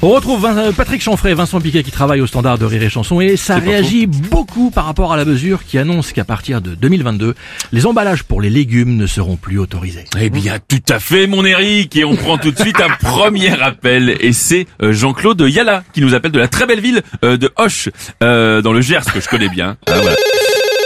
On retrouve euh, Patrick Chanfray et Vincent Piquet qui travaillent au standard de Rire et Chanson et ça réagit beaucoup par rapport à la mesure qui annonce qu'à partir de 2022, les emballages pour les légumes ne seront plus autorisés. Eh bien, tout à fait, mon Eric. Et on prend tout de suite un premier appel. Et c'est euh, Jean-Claude Yala qui nous appelle de la très belle ville euh, de Hoche, dans le Gers, que je connais bien. Ah, voilà.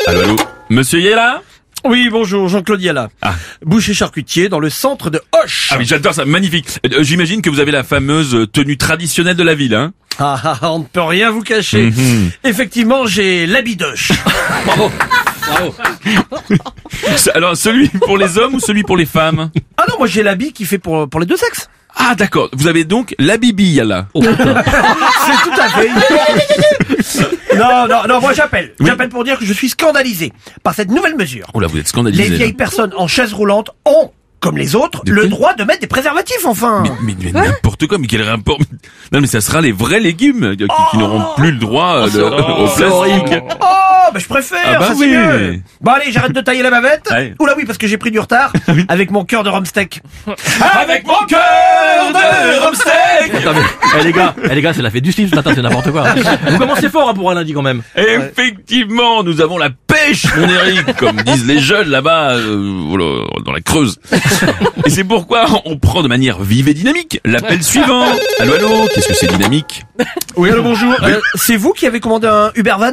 Allô, allô. Monsieur Yala Oui, bonjour, Jean-Claude Yala. Ah. Boucher charcutier dans le centre de Hoche. Ah oui, j'adore ça, magnifique. Euh, J'imagine que vous avez la fameuse euh, tenue traditionnelle de la ville, hein Ah, ah, ah, on ne peut rien vous cacher. Mhm. Effectivement, j'ai l'habit d'Hoche. Alors, celui pour les hommes ou celui pour les femmes? Ah non, moi j'ai l'habit qui fait pour, pour les deux sexes. Ah, d'accord. Vous avez donc la Bibi Yala. C'est tout à fait. non, non, non, moi j'appelle. Oui. J'appelle pour dire que je suis scandalisé par cette nouvelle mesure. Oh là, vous êtes scandalisé. Les là. vieilles personnes en chaise roulante ont, comme les autres, De le droit de mettre des préservatifs, enfin. Mais, mais- mais n'importe quoi, mais quel rapport Non mais ça sera les vrais légumes euh, qui, qui n'auront plus le droit euh, de- au plastique. Bah je préfère, Ah bah ça, c'est oui. mieux. Bon allez, j'arrête de tailler la bavette. Ouais. Oula oui, parce que j'ai pris du retard avec mon cœur de rumsteak. Avec mon cœur de rumsteak Attends, mais, eh, les gars, eh, les gars, c'est la fête du slip ce matin, c'est n'importe quoi. Vous commencez fort hein, pour un lundi quand même. Effectivement, nous avons la pêche, mon Eric, comme disent les jeunes là-bas, euh, dans la Creuse. Et c'est pourquoi on prend de manière vive et dynamique l'appel suivant. Allô, allô, qu'est-ce que c'est dynamique? Oui, allô, bonjour. Euh, c'est vous qui avez commandé un Uber van?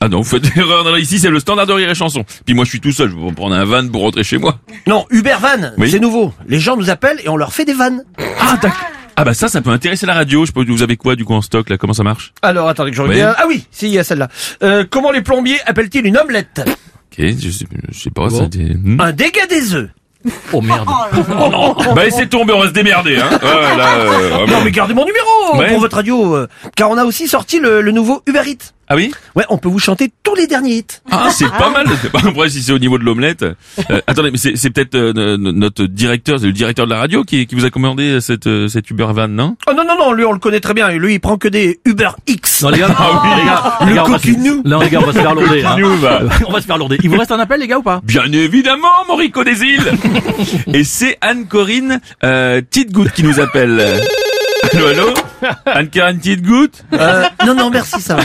Ah non, vous faites erreur, non, ici c'est le standard de rire et chanson. Puis moi je suis tout seul, je vais prendre un van pour rentrer chez moi. Non, Uber van, Oui. c'est nouveau. Les gens nous appellent et on leur fait des vannes. Ah d'accord. Ah bah ça, ça peut intéresser la radio. Je peux, vous avez quoi du coup en stock là Comment ça marche Alors attendez que je Oui. reviens. Ah oui, si, il y a celle-là. Euh, comment les plombiers appellent-ils une omelette Ok, je sais, je sais pas. Bon. ça dit- hmm. Un dégât des œufs. Oh merde. Bah laissez tomber, on va se démerder. Hein. Là, euh. Non mais gardez mon numéro Ouais. pour votre radio. euh, car on a aussi sorti le, le nouveau Uber Eats. Ah oui Ouais, on peut vous chanter tous les derniers hits. Ah, c'est pas mal. Après, si c'est au niveau de l'omelette. Euh, attendez, mais c'est c'est peut-être euh, no- no- notre directeur, c'est le directeur de la radio qui, qui vous a commandé cette, euh, cette Uber van, non? Oh non, non, non, lui on le connaît très bien. Lui il prend que des Uber X. Non les gars, les gars, les Le gars, on va se- coquinou. non les gars, on va se faire lourder. hein. Euh, On va se faire lourder. Il vous reste un appel les gars ou pas? Bien évidemment, Morico des îles Et c'est Anne-Corinne euh, Titgout qui nous appelle. Allô, allô Euh, non, non, merci, ça.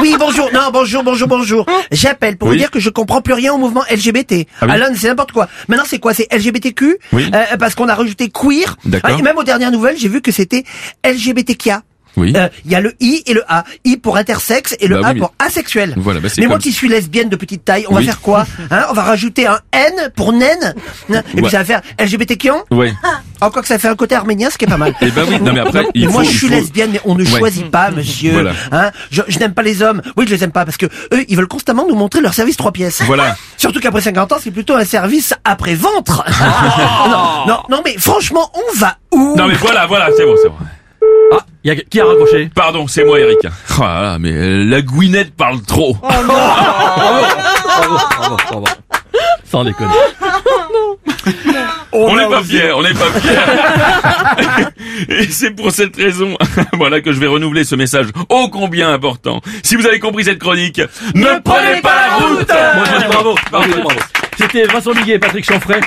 Oui, bonjour, non, bonjour, bonjour, bonjour. J'appelle pour Oui. vous dire que je comprends plus rien au mouvement LGBT. Ah oui Alan, c'est n'importe quoi. Maintenant, c'est quoi? C'est LGBTQ Oui. Euh, Parce qu'on a rajouté queer. D'accord. Ah, et même aux dernières nouvelles, j'ai vu que c'était LGBTQIA. Oui. Euh, Il y a le I et le A. I pour intersexe et le Bah A pour asexuel. Voilà, bah mais moi qui suis lesbienne de petite taille, on Oui. va faire quoi hein? On va rajouter un N pour naine Et Ouais. puis ça va faire LGBTQ Ouais. Encore que ça fait un côté arménien, ce qui est pas mal. Eh ben oui, non mais après, il Mais moi, faut- je suis faut- lesbienne, mais on ne Ouais. choisit pas, monsieur. Voilà. Hein? Je je n'aime pas les hommes. Oui, je les aime pas parce que eux, ils veulent constamment nous montrer leur service trois pièces. Voilà. Surtout qu'après 50 ans, c'est plutôt un service après ventre. non, non, non, mais franchement, on va où? Non mais voilà, voilà, c'est bon, c'est bon. Y a, qui a raccroché? Pardon, c'est moi Eric. Oh là là, mais euh, la gouinette parle trop. Bravo, bravo, bravo. Sans déconner. On n'est pas fiers, on n'est pas fiers. Et c'est pour cette raison, voilà que je vais renouveler ce message ô combien important. Si vous avez compris cette chronique, ne prenez pas la route. Moi je dis bravo, bravo, bravo. C'était Vincent Miguet et Patrick Chanfray.